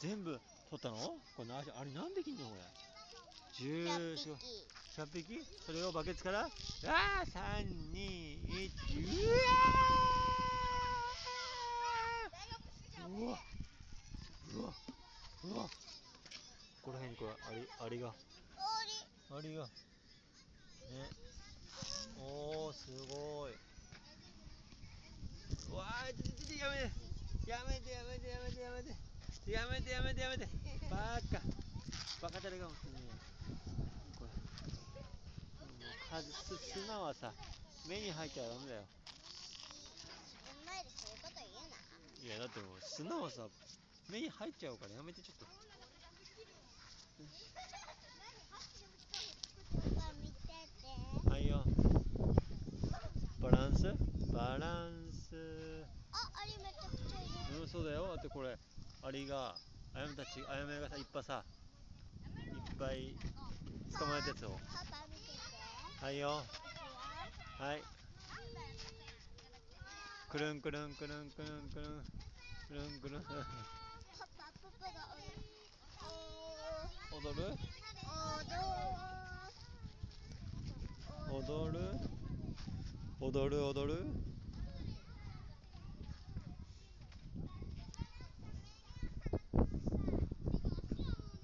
全部取ったの？これなあれ何匹いんのこれ？十100四。匹100匹？それをバケツから？ああ321うわうわうわうわここら辺にこれアリアリが。アリ。が。ね。おーすごい。うわーやめて。やめてやめてやめてやめてやめてやめてやめて。バカ。バカタレが本当にこれ。もう数す砂はさ目に入っちゃダメだよ。いやだってもう砂はさ目に入っちゃうからやめてちょっと。はいよ。バランス？バランス。あアリめちゃくちゃいるうんそうだよ。だってこれアリがあやめたちあやめがさいっぱいさいっぱい捕まえたやつを。はいよ。はい。くるんくるんくるんくるんくるんくるん。くる。ん踊る？踊る。踊る？踊る？